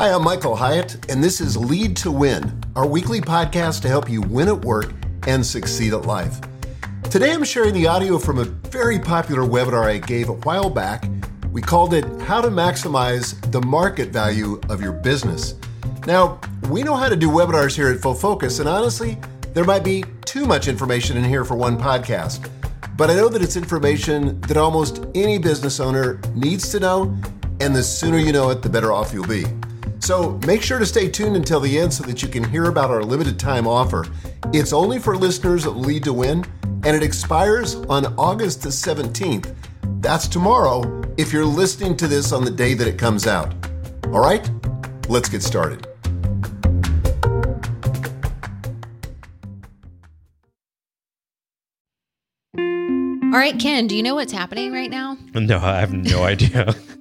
Hi, I'm Michael Hyatt, and this is Lead to Win, our weekly podcast to help you win at work and succeed at life. Today I'm sharing the audio from a very popular webinar I gave a while back. We called it How to Maximize the Market Value of Your Business. Now, we know how to do webinars here at Full Focus, and honestly, there might be too much information in here for one podcast. But I know that it's information that almost any business owner needs to know, and the sooner you know it, the better off you'll be. So make sure to stay tuned until the end so that you can hear about our limited time offer. It's only for listeners of Lead to Win, and it expires on August the 17th. That's tomorrow if you're listening to this on the day that it comes out. All right, let's get started. All right, Ken, do you know what's happening right now? No, I have no idea.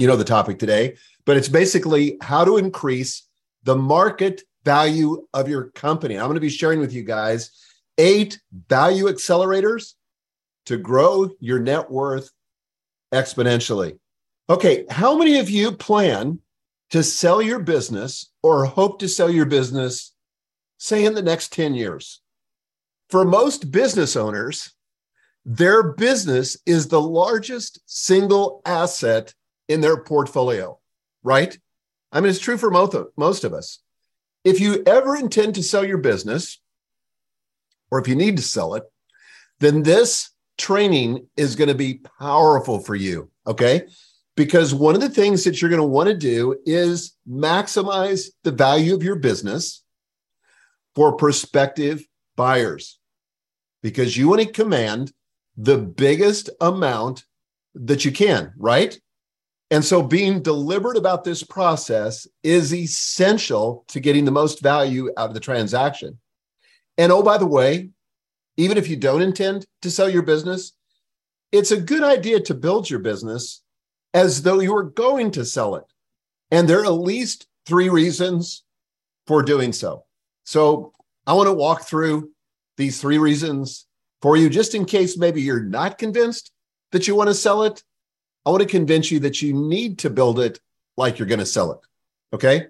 You know the topic today, but it's basically how to increase the market value of your company. I'm going to be sharing with you guys eight value accelerators to grow your net worth exponentially. Okay, how many of you plan to sell your business or hope to sell your business, say, in the next 10 years? For most business owners, their business is the largest single asset in their portfolio, right? I mean, it's true for most of, most of us. If you ever intend to sell your business, or if you need to sell it, then this training is going to be powerful for you, okay? Because one of the things that you're going to want to do is maximize the value of your business for prospective buyers, because you want to command the biggest amount that you can, right? And so being deliberate about this process is essential to getting the most value out of the transaction. And oh, by the way, even if you don't intend to sell your business, it's a good idea to build your business as though you were going to sell it. And there are at least three reasons for doing so. So I want to walk through these three reasons for you, just in case maybe you're not convinced that you want to sell it. I want to convince you that you need to build it like you're going to sell it. Okay.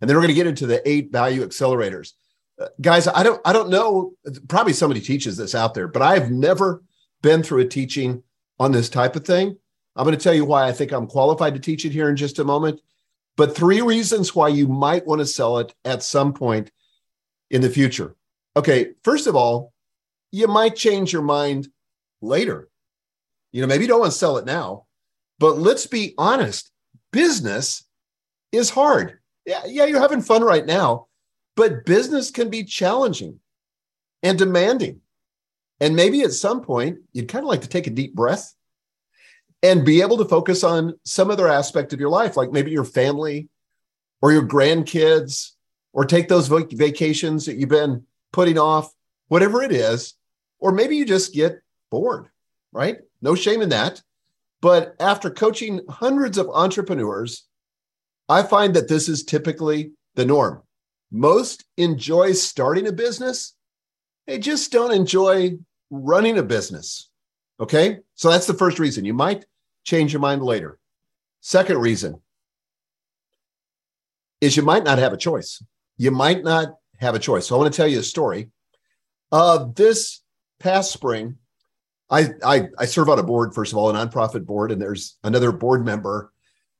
And then we're going to get into the eight value accelerators. Uh, guys, I don't, I don't know. Probably somebody teaches this out there, but I've never been through a teaching on this type of thing. I'm going to tell you why I think I'm qualified to teach it here in just a moment. But three reasons why you might want to sell it at some point in the future. Okay. First of all, you might change your mind later. You know, maybe you don't want to sell it now, but let's be honest business is hard. Yeah, yeah, you're having fun right now, But business can be challenging and demanding. And maybe at some point, you'd kind of like to take a deep breath and be able to focus on some other aspect of your life, like maybe your family or your grandkids, or take those vacations that you've been putting off, whatever it is. Or maybe you just get bored, right? No shame in that. But after coaching hundreds of entrepreneurs, I find that this is typically the norm. Most enjoy starting a business, they just don't enjoy running a business. Okay. So that's the first reason. You might change your mind later. Second reason is you might not have a choice. You might not have a choice. So I want to tell you a story. Uh, this past spring, I, I, I serve on a board, first of all, a nonprofit board, and there's another board member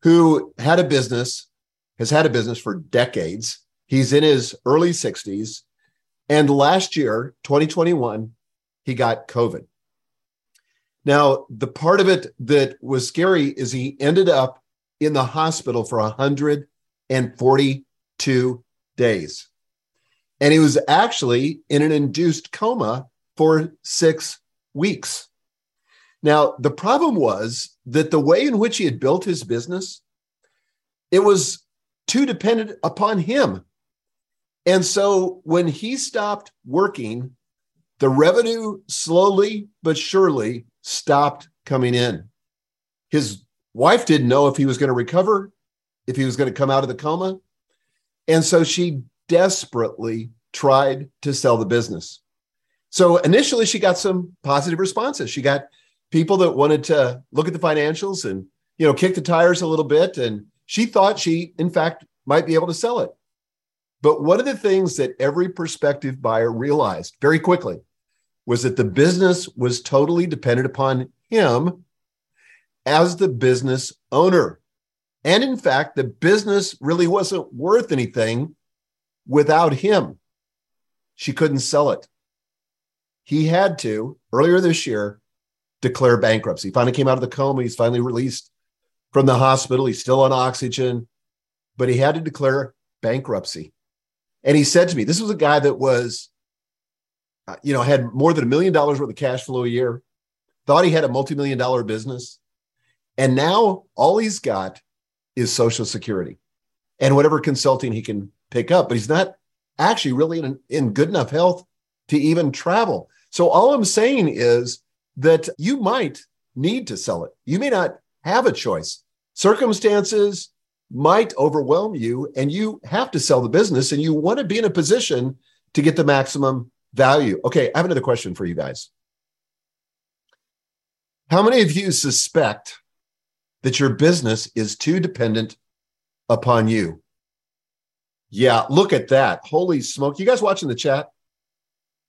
who had a business, has had a business for decades. He's in his early 60s. And last year, 2021, he got COVID. Now, the part of it that was scary is he ended up in the hospital for 142 days. And he was actually in an induced coma for six weeks. Now, the problem was that the way in which he had built his business, it was too dependent upon him. And so when he stopped working, the revenue slowly but surely stopped coming in. His wife didn't know if he was going to recover, if he was going to come out of the coma. And so she desperately tried to sell the business. So initially, she got some positive responses. She got people that wanted to look at the financials and you know kick the tires a little bit, and she thought she, in fact, might be able to sell it. But one of the things that every prospective buyer realized very quickly was that the business was totally dependent upon him as the business owner. And in fact, the business really wasn't worth anything without him. She couldn't sell it. He had to, earlier this year, declare bankruptcy. He finally came out of the coma. He's finally released from the hospital. He's still on oxygen, but he had to declare bankruptcy. And he said to me, this was a guy that was, uh, you know, had more than a million dollars worth of cash flow a year, thought he had a multi million dollar business. And now all he's got is Social Security and whatever consulting he can pick up, but he's not actually really in, in good enough health to even travel. So all I'm saying is that you might need to sell it. You may not have a choice. Circumstances might overwhelm you and you have to sell the business and you want to be in a position to get the maximum value. Okay, I have another question for you guys. How many of you suspect that your business is too dependent upon you? Yeah, look at that. Holy smoke. You guys watching the chat?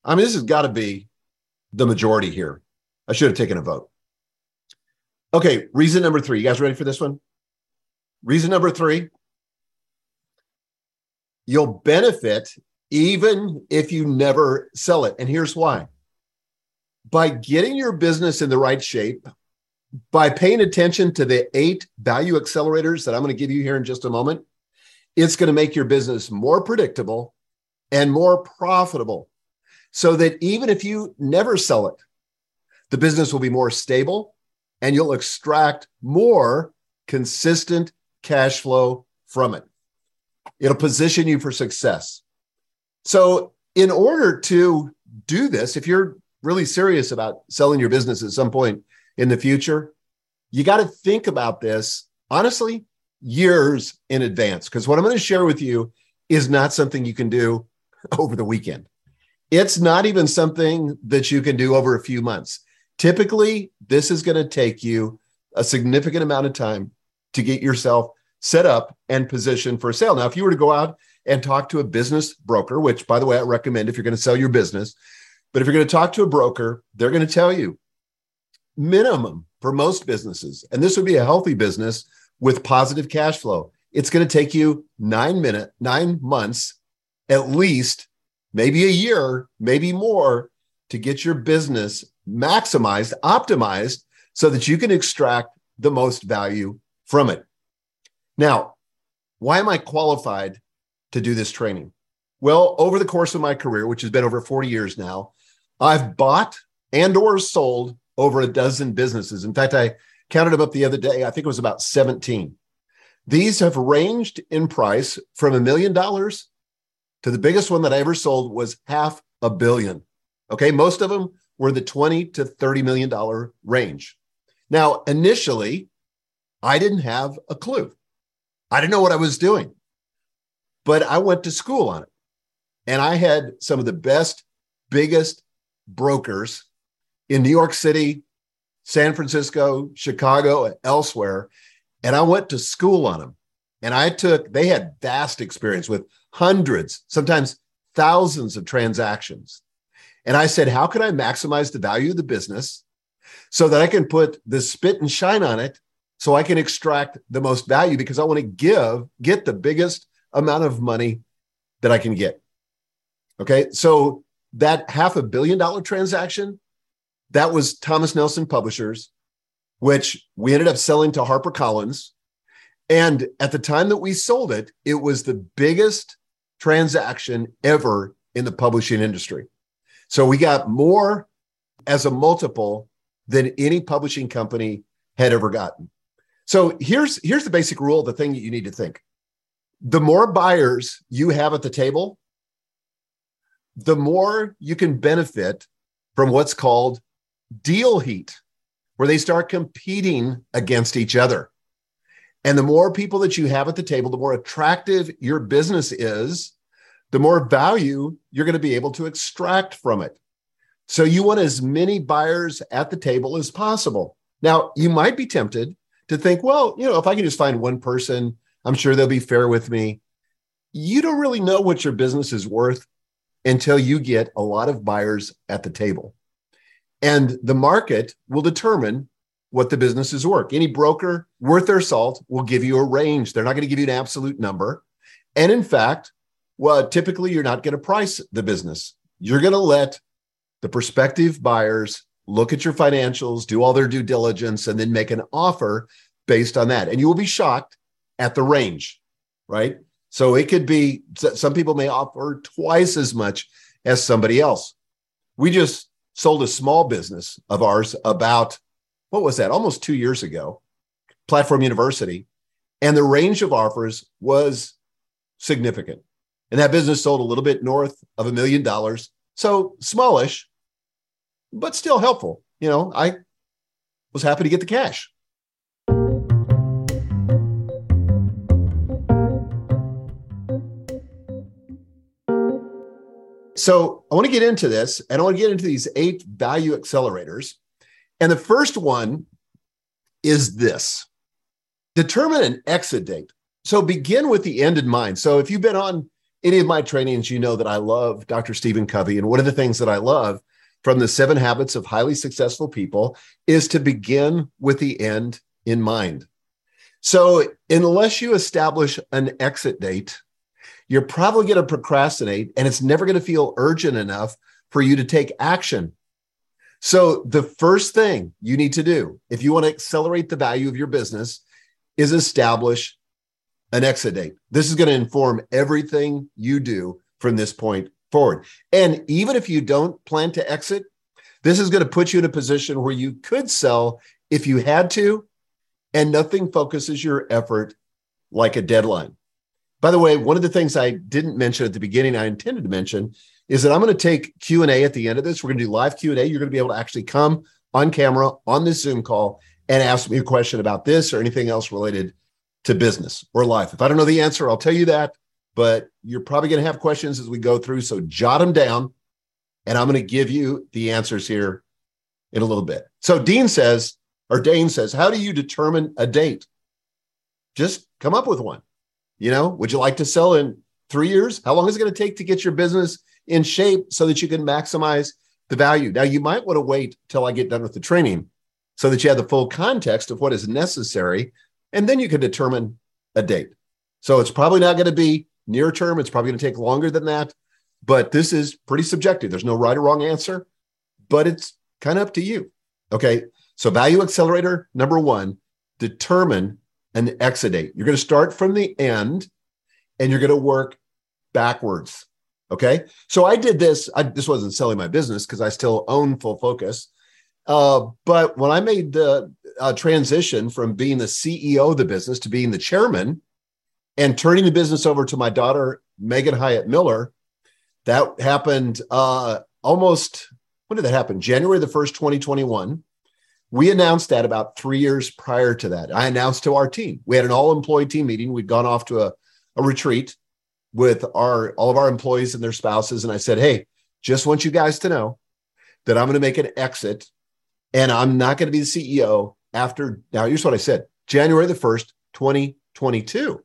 I mean, this has got to be the majority here. I should have taken a vote. Okay, reason number three. You guys ready for this one? Reason number three you'll benefit even if you never sell it. And here's why by getting your business in the right shape, by paying attention to the eight value accelerators that I'm going to give you here in just a moment, it's going to make your business more predictable and more profitable so that even if you never sell it, the business will be more stable and you'll extract more consistent cash flow from it. It'll position you for success. So, in order to do this, if you're really serious about selling your business at some point in the future, you got to think about this honestly years in advance. Because what I'm going to share with you is not something you can do over the weekend. It's not even something that you can do over a few months. Typically, this is going to take you a significant amount of time to get yourself set up and positioned for sale. Now, if you were to go out and talk to a business broker, which by the way, I recommend if you're going to sell your business, but if you're going to talk to a broker, they're going to tell you minimum for most businesses, and this would be a healthy business with positive cash flow. It's going to take you nine minute, nine months, at least, maybe a year, maybe more to get your business maximized, optimized so that you can extract the most value from it. Now, why am I qualified to do this training? Well, over the course of my career, which has been over 40 years now, I've bought and or sold over a dozen businesses. In fact, I counted them up the other day. I think it was about 17. These have ranged in price from a million dollars to the biggest one that I ever sold was half a billion. Okay, most of them were the 20 to 30 million dollar range. Now, initially, I didn't have a clue. I didn't know what I was doing. But I went to school on it. And I had some of the best, biggest brokers in New York City, San Francisco, Chicago, and elsewhere. And I went to school on them. And I took, they had vast experience with hundreds, sometimes thousands of transactions. And I said, how can I maximize the value of the business so that I can put the spit and shine on it so I can extract the most value because I want to give, get the biggest amount of money that I can get. Okay. So that half a billion dollar transaction, that was Thomas Nelson Publishers, which we ended up selling to HarperCollins. And at the time that we sold it, it was the biggest transaction ever in the publishing industry. So we got more as a multiple than any publishing company had ever gotten. So here's here's the basic rule, the thing that you need to think. The more buyers you have at the table, the more you can benefit from what's called deal heat, where they start competing against each other. And the more people that you have at the table, the more attractive your business is, the more value you're going to be able to extract from it. So you want as many buyers at the table as possible. Now, you might be tempted to think, well, you know, if I can just find one person, I'm sure they'll be fair with me. You don't really know what your business is worth until you get a lot of buyers at the table. And the market will determine what the business is worth. Any broker worth their salt will give you a range. They're not going to give you an absolute number. And in fact, well, typically you're not going to price the business. You're going to let the prospective buyers look at your financials, do all their due diligence, and then make an offer based on that. And you will be shocked at the range, right? So it could be some people may offer twice as much as somebody else. We just sold a small business of ours about what was that? Almost two years ago, Platform University. And the range of offers was significant. And that business sold a little bit north of a million dollars. So smallish, but still helpful. You know, I was happy to get the cash. So I want to get into this and I want to get into these eight value accelerators. And the first one is this determine an exit date. So begin with the end in mind. So if you've been on any of my trainings, you know that I love Dr. Stephen Covey. And one of the things that I love from the seven habits of highly successful people is to begin with the end in mind. So, unless you establish an exit date, you're probably going to procrastinate and it's never going to feel urgent enough for you to take action. So, the first thing you need to do if you want to accelerate the value of your business is establish an exit date. This is going to inform everything you do from this point forward. And even if you don't plan to exit, this is going to put you in a position where you could sell if you had to, and nothing focuses your effort like a deadline. By the way, one of the things I didn't mention at the beginning, I intended to mention, is that I'm going to take Q and A at the end of this. We're going to do live Q and A. You're going to be able to actually come on camera on this Zoom call and ask me a question about this or anything else related to business or life. If I don't know the answer, I'll tell you that but you're probably going to have questions as we go through. So jot them down, and I'm going to give you the answers here in a little bit. So Dean says, or Dane says, how do you determine a date? Just come up with one. You know, would you like to sell in three years? How long is it going to take to get your business in shape so that you can maximize the value? Now, you might want to wait till I get done with the training so that you have the full context of what is necessary, and then you can determine a date. So it's probably not going to be Near term, it's probably going to take longer than that, but this is pretty subjective. There's no right or wrong answer, but it's kind of up to you. Okay. So, value accelerator number one, determine an exit date. You're going to start from the end and you're going to work backwards. Okay. So I did this. I, this wasn't selling my business because I still own Full Focus. Uh, but when I made the uh, transition from being the CEO of the business to being the chairman and turning the business over to my daughter, Megan Hyatt Miller, that happened uh, almost, when did that happen? January the 1st, 2021. We announced that about three years prior to that. I announced to our team. We had an all employee team meeting. We'd gone off to a, a retreat with our all of our employees and their spouses. And I said, Hey, just want you guys to know that I'm going to make an exit and I'm not going to be the CEO after now. Here's what I said January the 1st, 2022.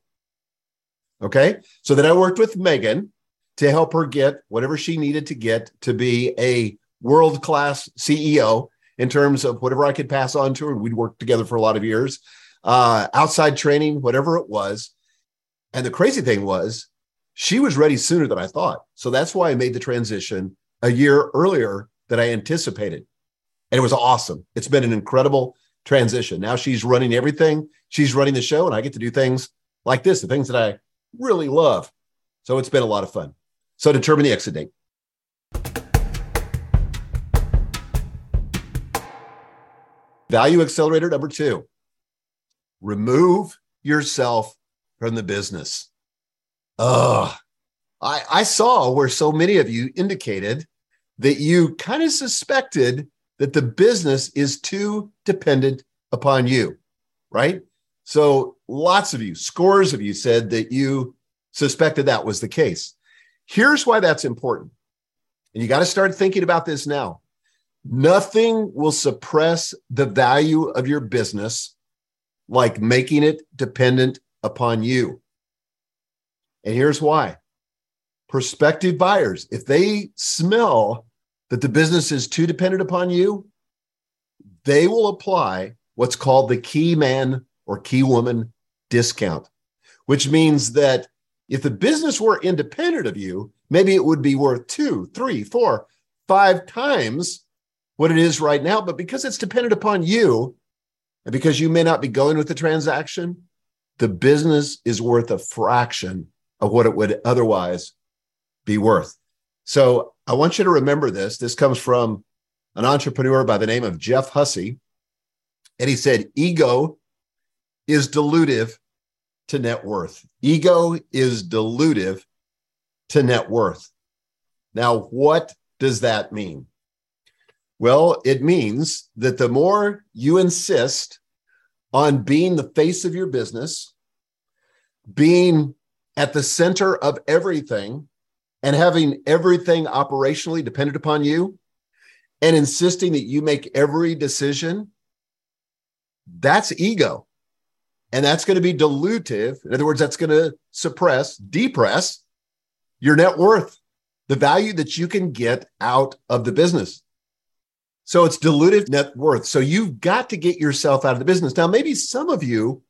Okay. So then I worked with Megan to help her get whatever she needed to get to be a world class CEO in terms of whatever I could pass on to her. We'd worked together for a lot of years, uh, outside training, whatever it was. And the crazy thing was, she was ready sooner than I thought. So that's why I made the transition a year earlier than I anticipated. And it was awesome. It's been an incredible transition. Now she's running everything, she's running the show, and I get to do things like this, the things that I really love. So it's been a lot of fun. So determine the exit date. Value accelerator number two remove yourself from the business. I, I saw where so many of you indicated that you kind of suspected that the business is too dependent upon you, right? So lots of you, scores of you said that you suspected that was the case. Here's why that's important. And you got to start thinking about this now. Nothing will suppress the value of your business like making it dependent upon you. And here's why prospective buyers, if they smell that the business is too dependent upon you, they will apply what's called the key man or key woman discount, which means that if the business were independent of you, maybe it would be worth two, three, four, five times what it is right now. But because it's dependent upon you, and because you may not be going with the transaction, the business is worth a fraction of what it would otherwise be worth. So I want you to remember this. This comes from an entrepreneur by the name of Jeff Hussey. And he said, ego is dilutive to net worth. Ego is dilutive to net worth. Now, what does that mean? Well, it means that the more you insist on being the face of your business, being at the center of everything and having everything operationally dependent upon you and insisting that you make every decision, that's ego. And that's going to be dilutive. In other words, that's going to suppress, depress your net worth, the value that you can get out of the business. So it's dilutive net worth. So you've got to get yourself out of the business. Now, maybe some of you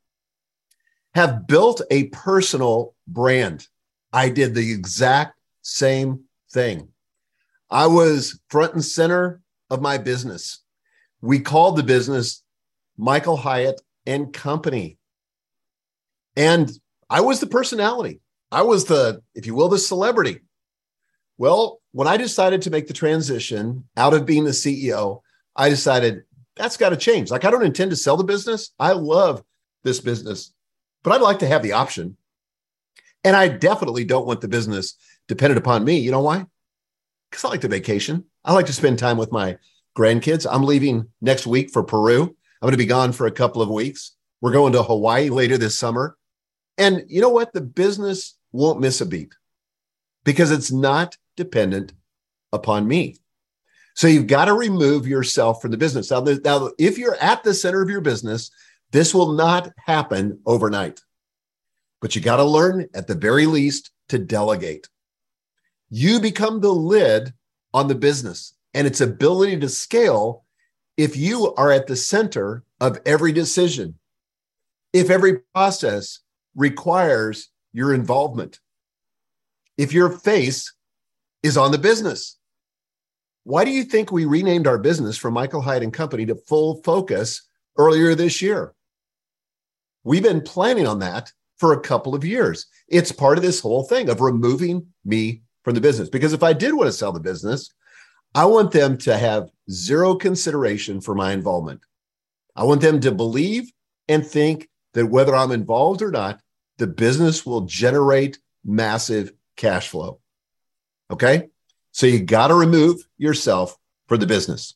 have built a personal brand. I did the exact same thing. I was front and center of my business. We called the business Michael Hyatt and Company. And I was the personality. I was the, if you will, the celebrity. Well, when I decided to make the transition out of being the CEO, I decided that's got to change. Like, I don't intend to sell the business. I love this business but I'd like to have the option. And I definitely don't want the business dependent upon me. You know why? Because I like to vacation. I like to spend time with my grandkids. I'm leaving next week for Peru. I'm going to be gone for a couple of weeks. We're going to Hawaii later this summer. And you know what? The business won't miss a beat because it's not dependent upon me. So you've got to remove yourself from the business. Now, now, if you're at the center of your business, this will not happen overnight, but you got to learn at the very least to delegate. You become the lid on the business and its ability to scale if you are at the center of every decision, if every process requires your involvement, if your face is on the business. Why do you think we renamed our business from Michael Hyatt and Company to Full Focus earlier this year? We've been planning on that for a couple of years. It's part of this whole thing of removing me from the business. Because if I did want to sell the business, I want them to have zero consideration for my involvement. I want them to believe and think that whether I'm involved or not, the business will generate massive cash flow. Okay. So you got to remove yourself for the business.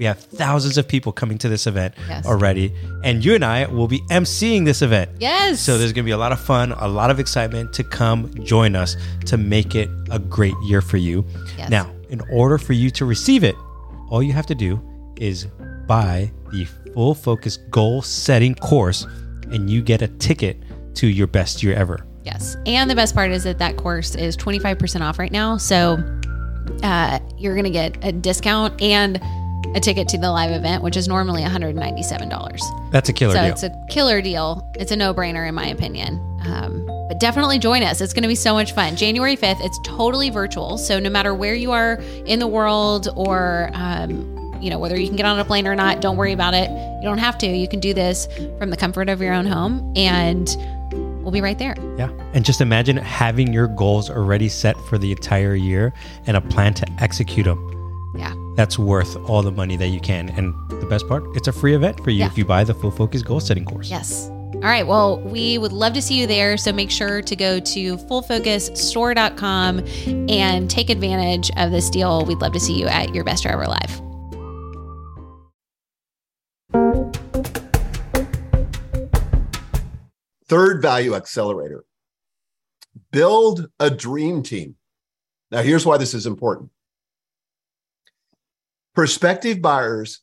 We have thousands of people coming to this event Yes. already, and you and I will be emceeing this event. Yes. So there's going to be a lot of fun, a lot of excitement to come join us to make it a great year for you. Yes. Now, in order for you to receive it, all you have to do is buy the full focus goal setting course and you get a ticket to your best year ever. Yes. And the best part is that that course is 25% off right now. So uh, you're going to get a discount and a ticket to the live event, which is normally $197. That's a killer so deal. it's a killer deal. It's a no brainer, in my opinion. Um, but definitely join us. It's going to be so much fun. January 5th, it's totally virtual. So no matter where you are in the world or, um, you know, whether you can get on a plane or not, don't worry about it. You don't have to. You can do this from the comfort of your own home and we'll be right there. yeah. And just imagine having your goals already set for the entire year and a plan to execute them. Yeah. That's worth all the money that you can. And the best part, it's a free event for you Yeah. if you buy the full focus goal setting course. Yes. All right. Well, we would love to see you there. So make sure to go to fullfocusstore.com and take advantage of this deal. We'd love to see you at your best year ever live. Third value accelerator build a dream team. Now, here's why this is important prospective buyers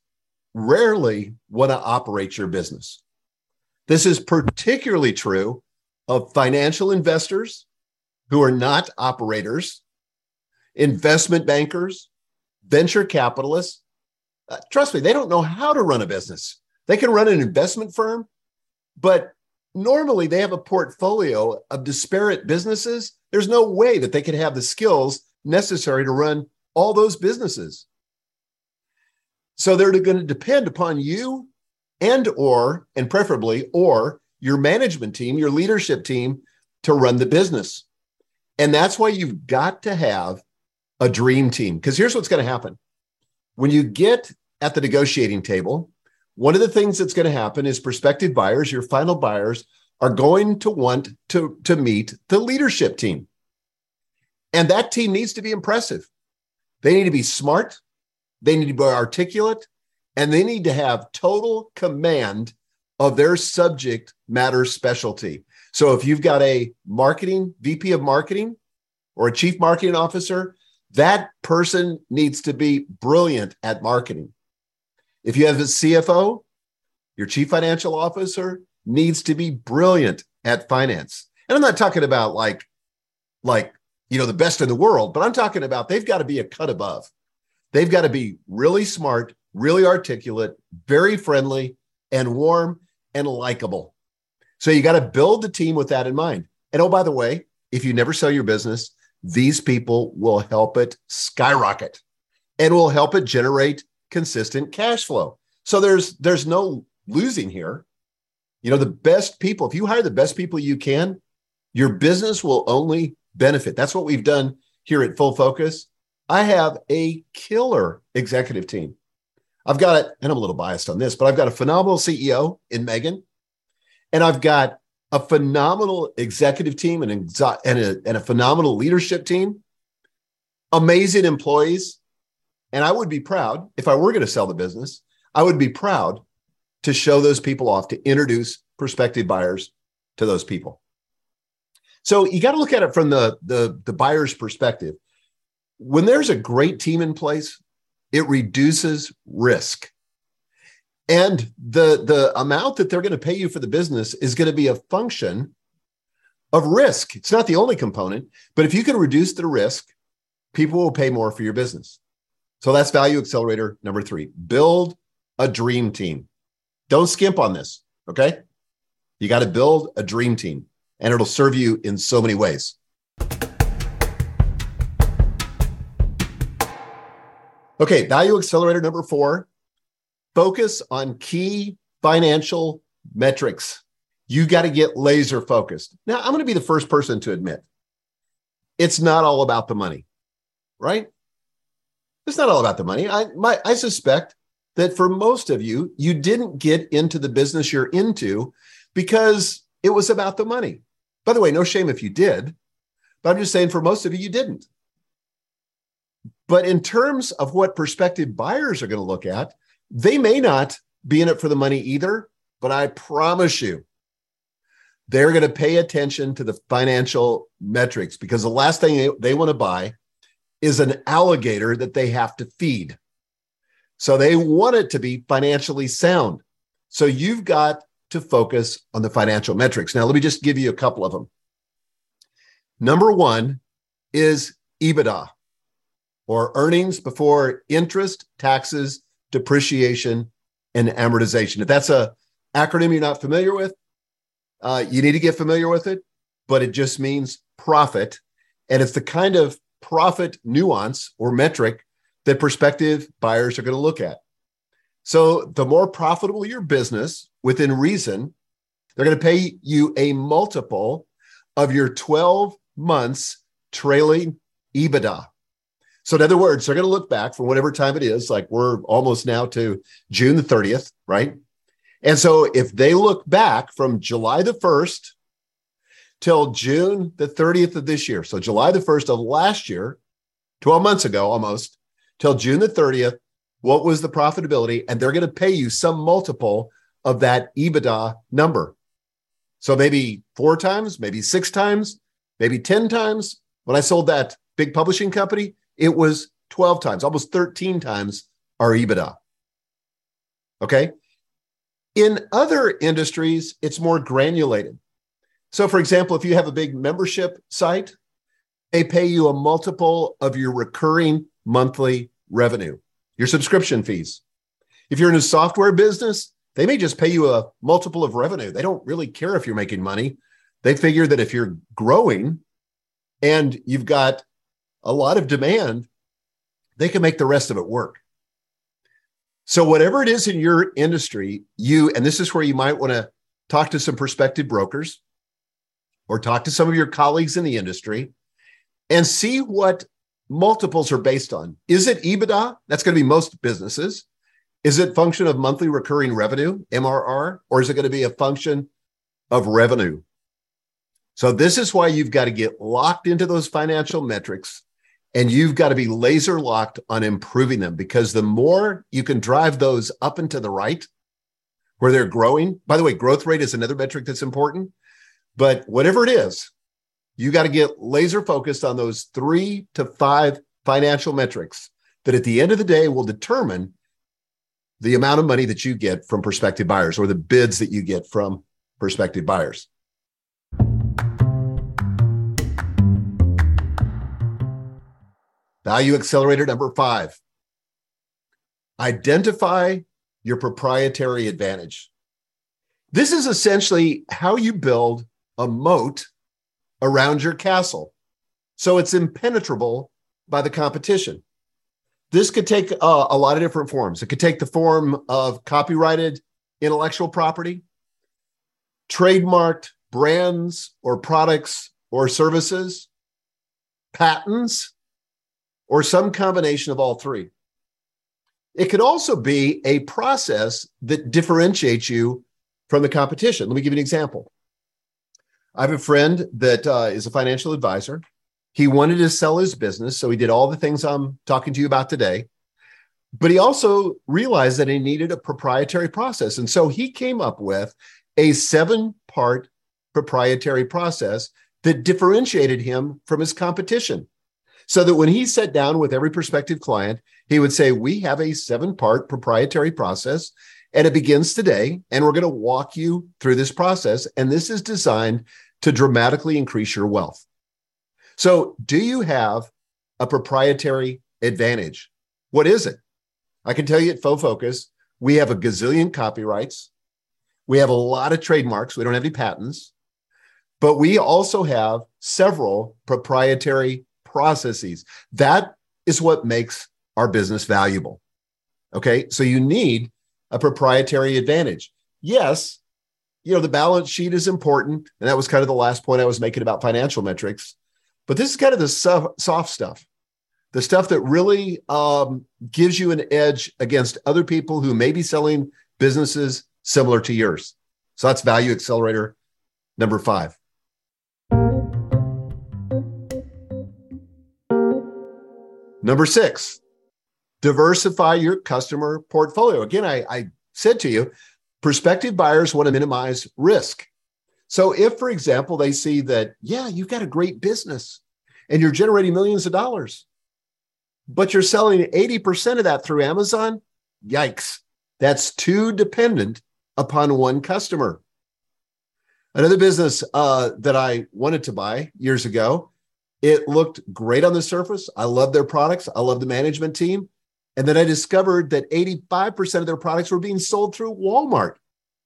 rarely want to operate your business. This is particularly true of financial investors who are not operators, investment bankers, venture capitalists. Uh, trust me, they don't know how to run a business. They can run an investment firm, but normally they have a portfolio of disparate businesses. There's no way that they could have the skills necessary to run all those businesses. So they're going to depend upon you and or and preferably or your management team, your leadership team to run the business. And that's why you've got to have a dream team because here's what's going to happen. When you get at the negotiating table, one of the things that's going to happen is prospective buyers, your final buyers, are going to want to, to meet the leadership team. And that team needs to be impressive. They need to be smart, they need to be articulate, and they need to have total command of their subject matter specialty. So if you've got a marketing VP of marketing or a chief marketing officer, that person needs to be brilliant at marketing. If you have a CFO, your chief financial officer needs to be brilliant at finance. And I'm not talking about like, like, you know, the best in the world, but I'm talking about they've got to be a cut above. They've got to be really smart, really articulate, very friendly, and warm and likable. So you got to build the team with that in mind. And oh, by the way, if you never sell your business, these people will help it skyrocket and will help it generate consistent cash flow. So there's there's no losing here. You know, the best people, if you hire the best people you can, your business will only benefit. That's what we've done here at Full Focus. I have a killer executive team. I've got it, and I'm a little biased on this, but I've got a phenomenal CEO in Megan, and I've got a phenomenal executive team and, exo- and, a, and a phenomenal leadership team, amazing employees. And I would be proud if I were going to sell the business, I would be proud to show those people off, to introduce prospective buyers to those people. So you got to look at it from the, the, the buyer's perspective. When there's a great team in place, it reduces risk. And the, the amount that they're going to pay you for the business is going to be a function of risk. It's not the only component, but if you can reduce the risk, people will pay more for your business. So that's value accelerator number three build a dream team. Don't skimp on this. Okay. You got to build a dream team and it'll serve you in so many ways. Okay. Value accelerator number four focus on key financial metrics. You got to get laser focused. Now, I'm going to be the first person to admit it's not all about the money, right? It's not all about the money. I, my, I suspect that for most of you, you didn't get into the business you're into because it was about the money. By the way, no shame if you did, but I'm just saying for most of you, you didn't. But in terms of what prospective buyers are going to look at, they may not be in it for the money either, but I promise you, they're going to pay attention to the financial metrics because the last thing they, they want to buy is an alligator that they have to feed. So they want it to be financially sound. So you've got to focus on the financial metrics. Now, let me just give you a couple of them. Number one is EBITDA or earnings before interest, taxes, depreciation, and amortization. If that's a acronym you're not familiar with, uh, you need to get familiar with it, but it just means profit. And it's the kind of profit nuance or metric that prospective buyers are going to look at. So the more profitable your business within reason, they're going to pay you a multiple of your 12 months trailing EBITDA. So, in other words, they're going to look back from whatever time it is, like we're almost now to June the 30th, right? And so, if they look back from July the 1st till June the 30th of this year, so July the 1st of last year, 12 months ago almost, till June the 30th, what was the profitability? And they're going to pay you some multiple of that EBITDA number. So maybe four times, maybe six times, maybe 10 times. When I sold that big publishing company, it was 12 times, almost 13 times our EBITDA. Okay. In other industries, it's more granulated. So, for example, if you have a big membership site, they pay you a multiple of your recurring monthly revenue, your subscription fees. If you're in a software business, they may just pay you a multiple of revenue. They don't really care if you're making money. They figure that if you're growing and you've got a lot of demand, they can make the rest of it work. So, whatever it is in your industry, you, and this is where you might want to talk to some prospective brokers or talk to some of your colleagues in the industry and see what multiples are based on. Is it EBITDA? That's going to be most businesses. Is it function of monthly recurring revenue, MRR, or is it going to be a function of revenue? So this is why you've got to get locked into those financial metrics and you've got to be laser locked on improving them because the more you can drive those up and to the right where they're growing. By the way, growth rate is another metric that's important. But whatever it is, you got to get laser focused on those three to five financial metrics that at the end of the day will determine the amount of money that you get from prospective buyers or the bids that you get from prospective buyers. Value accelerator number five identify your proprietary advantage. This is essentially how you build a moat around your castle so it's impenetrable by the competition. This could take uh, a lot of different forms. It could take the form of copyrighted intellectual property, trademarked brands or products or services, patents, or some combination of all three. It could also be a process that differentiates you from the competition. Let me give you an example. I have a friend that uh, is a financial advisor. He wanted to sell his business, so he did all the things I'm talking to you about today. But he also realized that he needed a proprietary process. And so he came up with a seven part proprietary process that differentiated him from his competition. So that when he sat down with every prospective client, he would say, We have a seven part proprietary process, and it begins today. And we're going to walk you through this process. And this is designed to dramatically increase your wealth. So, do you have a proprietary advantage? What is it? I can tell you at Full Focus, we have a gazillion copyrights. We have a lot of trademarks. We don't have any patents, but we also have several proprietary processes. That is what makes our business valuable. Okay. So you need a proprietary advantage. Yes, you know, the balance sheet is important. And that was kind of the last point I was making about financial metrics. But this is kind of the soft stuff, the stuff that really um, gives you an edge against other people who may be selling businesses similar to yours. So that's value accelerator number five. Number six, diversify your customer portfolio. Again, I, I said to you, prospective buyers want to minimize risk. So if, for example, they see that, yeah, you've got a great business and you're generating millions of dollars, but you're selling 80% of that through Amazon, yikes, that's too dependent upon one customer. Another business uh, that I wanted to buy years ago it looked great on the surface. I love their products. I love the management team. And then I discovered that 85% of their products were being sold through Walmart.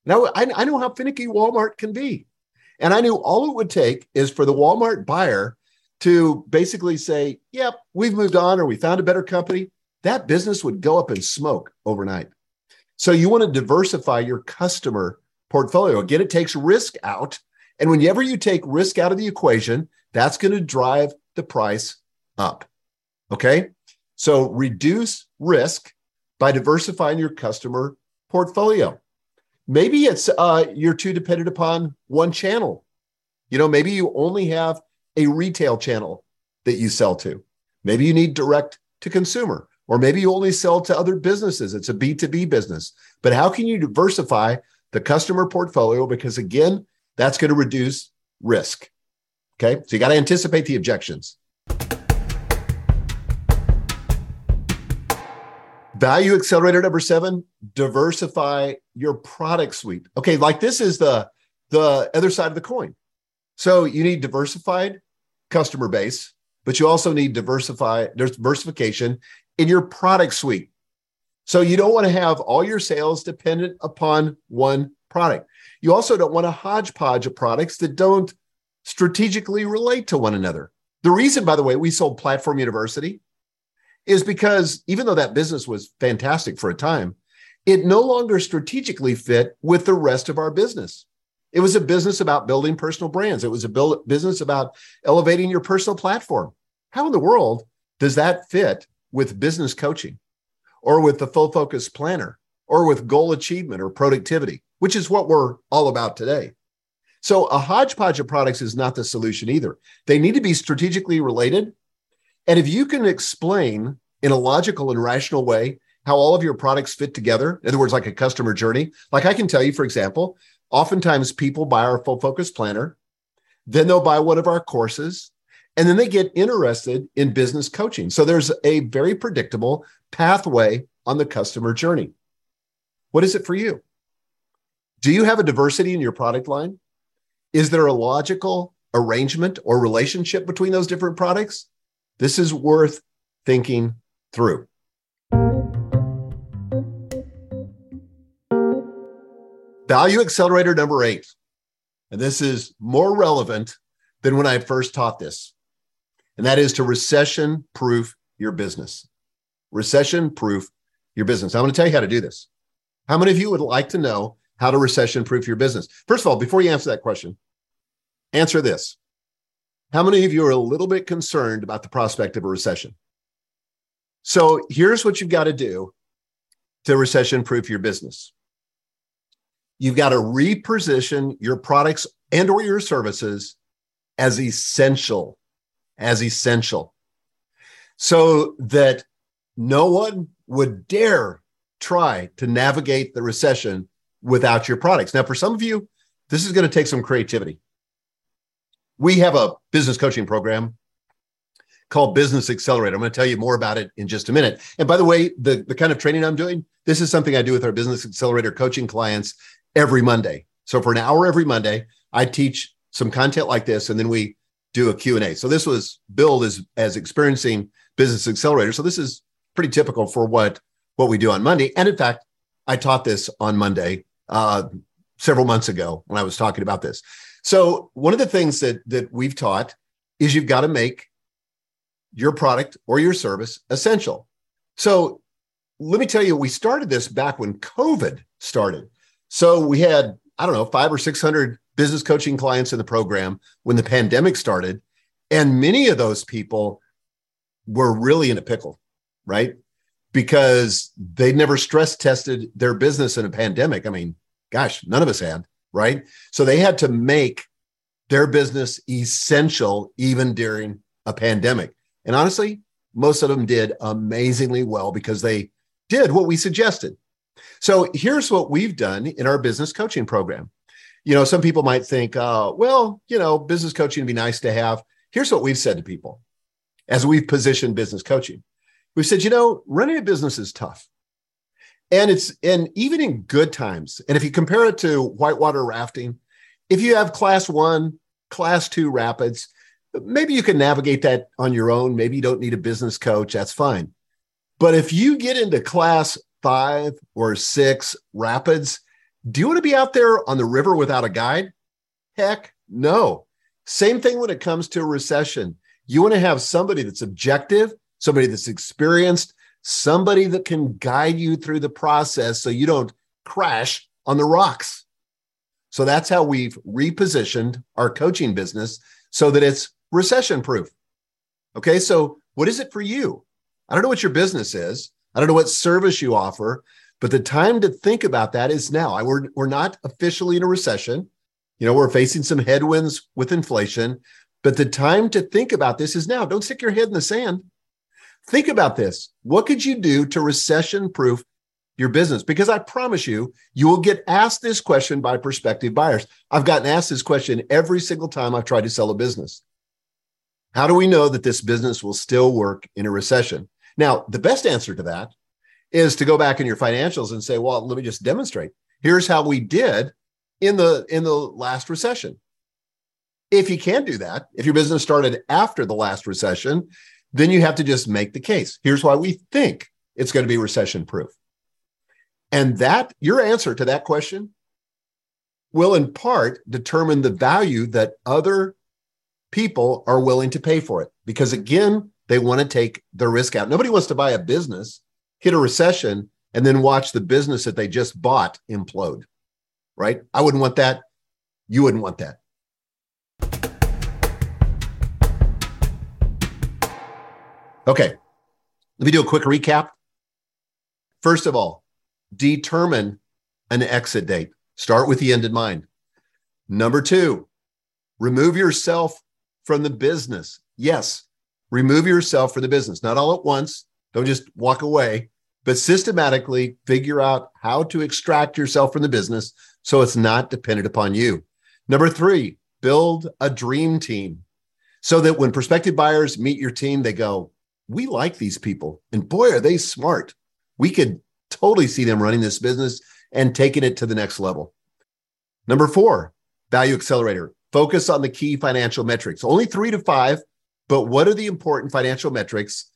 Now, I, I know how finicky Walmart can be. And I knew all it would take is for the Walmart buyer to basically say, yep, we've moved on or we found a better company. That business would go up in smoke overnight. So you want to diversify your customer portfolio. Again, it takes risk out. And whenever you take risk out of the equation, that's going to drive the price up. Okay. So reduce risk by diversifying your customer portfolio. Maybe it's uh, you're too dependent upon one channel. You know, maybe you only have a retail channel that you sell to. Maybe you need direct to consumer, or maybe you only sell to other businesses. It's a B2B business. But how can you diversify the customer portfolio? Because again, that's going to reduce risk. Okay. So you got to anticipate the objections. Value accelerator number seven, diversify your product suite. Okay, like this is the the other side of the coin. So you need diversified customer base, but you also need diversify diversification in your product suite. So you don't want to have all your sales dependent upon one product. You also don't want a hodgepodge of products that don't strategically relate to one another. The reason, by the way, we sold Platform University is because even though that business was fantastic for a time, it no longer strategically fit with the rest of our business. It was a business about building personal brands. It was a build, business about elevating your personal platform. How in the world does that fit with business coaching or with the Full Focus planner or with goal achievement or productivity, which is what we're all about today? So a hodgepodge of products is not the solution either. They need to be strategically related. And if you can explain in a logical and rational way how all of your products fit together, in other words, like a customer journey, like I can tell you, for example, oftentimes people buy our Full Focus planner, then they'll buy one of our courses, and then they get interested in business coaching. So there's a very predictable pathway on the customer journey. What is it for you? Do you have a diversity in your product line? Is there a logical arrangement or relationship between those different products? This is worth thinking through. Value accelerator number eight. And this is more relevant than when I first taught this. And that is to recession proof your business. Recession proof your business. I'm going to tell you how to do this. How many of you would like to know how to recession proof your business. First of all, before you answer that question, answer this. How many of you are a little bit concerned about the prospect of a recession? So here's what you've got to do to recession proof your business. You've got to reposition your products and or your services as essential, as essential so that no one would dare try to navigate the recession without your products. Now, for some of you, this is going to take some creativity. We have a business coaching program called Business Accelerator. I'm going to tell you more about it in just a minute. And by the way, the, the kind of training I'm doing, this is something I do with our Business Accelerator coaching clients every Monday. So for an hour every Monday, I teach some content like this, and then we do a Q&A. So this was billed as, as experiencing business accelerator. So this is pretty typical for what, what we do on Monday. And in fact, I taught this on Monday uh, several months ago when I was talking about this. So one of the things that that we've taught is you've got to make your product or your service essential. So let me tell you, we started this back when COVID started. So we had, I don't know, five or 600 business coaching clients in the program when the pandemic started. And many of those people were really in a pickle, right? Because they'd never stress tested their business in a pandemic. I mean, gosh, none of us had, right? So they had to make their business essential even during a pandemic. And honestly, most of them did amazingly well because they did what we suggested. So here's what we've done in our business coaching program. You know, some people might think, uh, well, you know, business coaching would be nice to have. Here's what we've said to people as we've positioned business coaching. We've said, you know, running a business is tough. And it's, and even in good times, and if you compare it to whitewater rafting, if you have class one, class two rapids, maybe you can navigate that on your own. Maybe you don't need a business coach. That's fine. But if you get into class five or six rapids, do you want to be out there on the river without a guide? Heck no. Same thing when it comes to a recession. You want to have somebody that's objective, somebody that's experienced, somebody that can guide you through the process so you don't crash on the rocks. So that's how we've repositioned our coaching business so that it's recession proof. Okay. So, what is it for you? I don't know what your business is. I don't know what service you offer, but the time to think about that is now. I, we're, we're not officially in a recession. You know, we're facing some headwinds with inflation, but the time to think about this is now. Don't stick your head in the sand. Think about this. What could you do to recession proof your business? Because I promise you, you will get asked this question by prospective buyers. I've gotten asked this question every single time I've tried to sell a business. How do we know that this business will still work in a recession? Now, the best answer to that is to go back in your financials and say, well, let me just demonstrate. Here's how we did in the in the last recession. If you can't do that, if your business started after the last recession, then you have to just make the case. Here's why we think it's going to be recession proof. And that your answer to that question will in part determine the value that other people are willing to pay for it. Because again, they want to take the risk out. Nobody wants to buy a business, hit a recession, and then watch the business that they just bought implode. Right? I wouldn't want that. You wouldn't want that. Okay, let me do a quick recap. First of all, determine an exit date. Start with the end in mind. Number two, remove yourself from the business. Yes, remove yourself from the business, not all at once. Don't just walk away, but systematically figure out how to extract yourself from the business so it's not dependent upon you. Number three, build a dream team so that when prospective buyers meet your team, they go, we like these people. And boy, are they smart. We could totally see them running this business and taking it to the next level. Number four, value accelerator. Focus on the key financial metrics. Only three to five, but what are the important financial metrics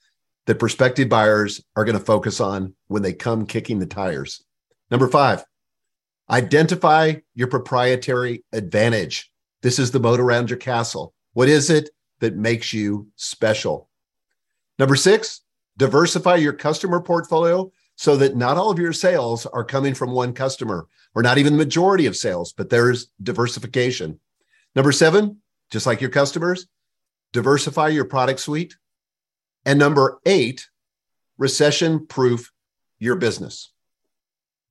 that prospective buyers are going to focus on when they come kicking the tires? Number five, identify your proprietary advantage. This is the moat around your castle. What is it that makes you special? Number six, diversify your customer portfolio so that not all of your sales are coming from one customer or not even the majority of sales, but there's diversification. Number seven, just like your customers, diversify your product suite. And number eight, recession proof your business.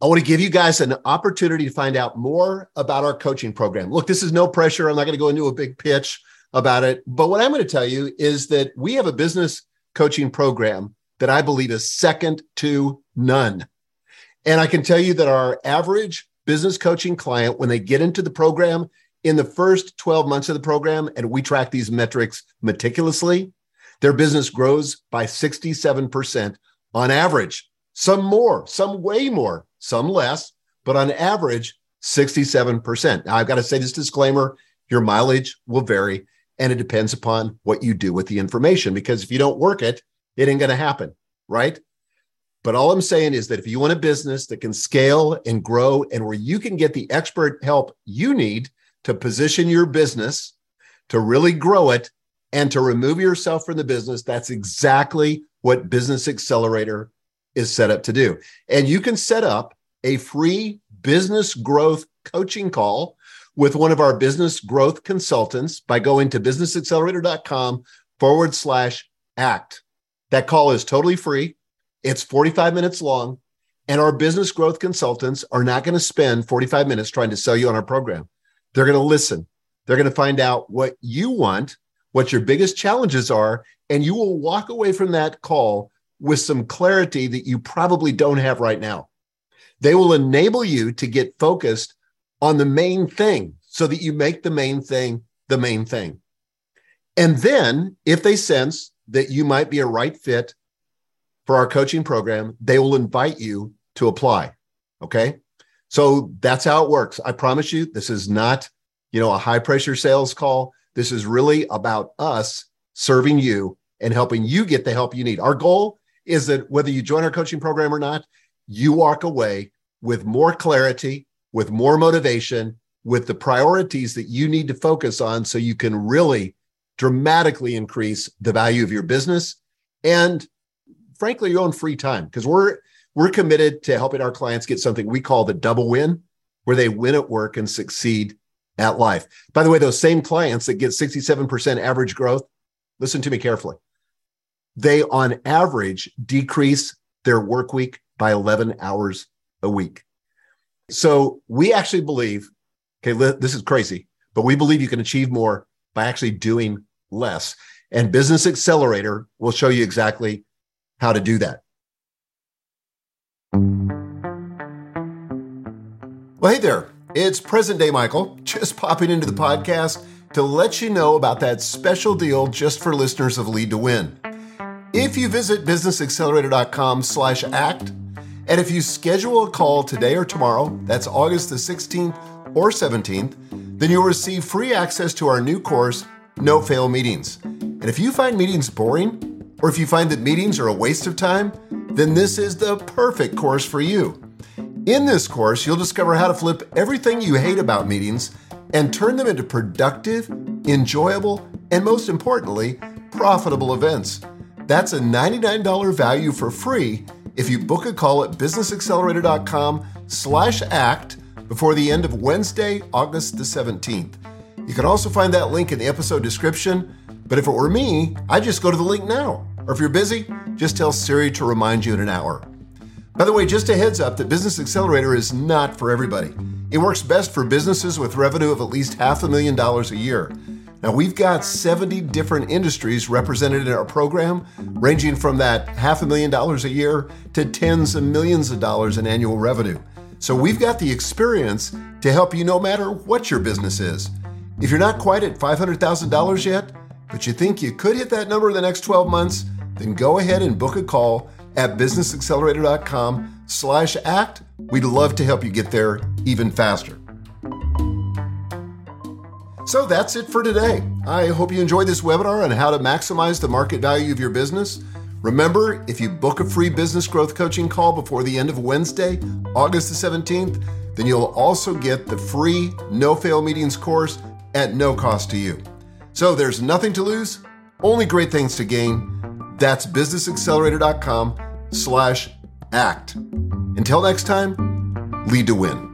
I want to give you guys an opportunity to find out more about our coaching program. Look, this is no pressure. I'm not going to go into a big pitch about it. But what I'm going to tell you is that we have a business coaching program that I believe is second to none. And I can tell you that our average business coaching client, when they get into the program in the first 12 months of the program, and we track these metrics meticulously, their business grows by 67% on average. Some more, some way more, some less, but on average, 67%. Now, I've got to say this disclaimer Your mileage will vary, and it depends upon what you do with the information. Because if you don't work it, it ain't going to happen, right? But all I'm saying is that if you want a business that can scale and grow and where you can get the expert help you need to position your business to really grow it and to remove yourself from the business, that's exactly what Business Accelerator is set up to do. And you can set up a free business growth coaching call with one of our business growth consultants by going to businessaccelerator.com forward slash act. That call is totally free. It's 45 minutes long. And our business growth consultants are not going to spend 45 minutes trying to sell you on our program. They're going to listen. They're going to find out what you want, what your biggest challenges are, and you will walk away from that call with some clarity that you probably don't have right now. They will enable you to get focused on the main thing so that you make the main thing the main thing. And then, if they sense that you might be a right fit for our coaching program, they will invite you to apply. Okay. So that's how it works. I promise you, this is not, you know, a high pressure sales call. This is really about us serving you and helping you get the help you need. Our goal is that whether you join our coaching program or not, you walk away with more clarity, with more motivation, with the priorities that you need to focus on so you can really dramatically increase the value of your business and frankly your own free time because we're we're committed to helping our clients get something we call the double win where they win at work and succeed at life. By the way, those same clients that get 67% average growth, listen to me carefully. They on average decrease their work week by 11 hours a week. So we actually believe, okay, this is crazy, but we believe you can achieve more by actually doing less. And Business Accelerator will show you exactly how to do that. Well, hey there. It's present day Michael, just popping into the podcast to let you know about that special deal just for listeners of Lead to Win. If you visit businessaccelerator.com slash act, and if you schedule a call today or tomorrow, that's August the 16th or 17th, then you'll receive free access to our new course, No Fail Meetings. And if you find meetings boring, or if you find that meetings are a waste of time, then this is the perfect course for you. In this course, you'll discover how to flip everything you hate about meetings and turn them into productive, enjoyable, and most importantly, profitable events. That's a $99 value for free if you book a call at businessaccelerator.com slash act before the end of Wednesday, August the 17th. You can also find that link in the episode description, but if it were me, I'd just go to the link now. Or if you're busy, just tell Siri to remind you in an hour. By the way, just a heads up that Business Accelerator is not for everybody. It works best for businesses with revenue of at least half a million dollars a year. Now, we've got 70 different industries represented in our program, ranging from that half a million dollars a year to tens of millions of dollars in annual revenue. So, we've got the experience to help you no matter what your business is. If you're not quite at $500,000 yet, but you think you could hit that number in the next 12 months, then go ahead and book a call at businessaccelerator.com slash act. We'd love to help you get there even faster. So that's it for today. I hope you enjoyed this webinar on how to maximize the market value of your business. Remember, if you book a free business growth coaching call before the end of Wednesday, August the 17th, then you'll also get the free No Fail Meetings course at no cost to you. So there's nothing to lose, only great things to gain. That's businessaccelerator.com slash act. Until next time, lead to win.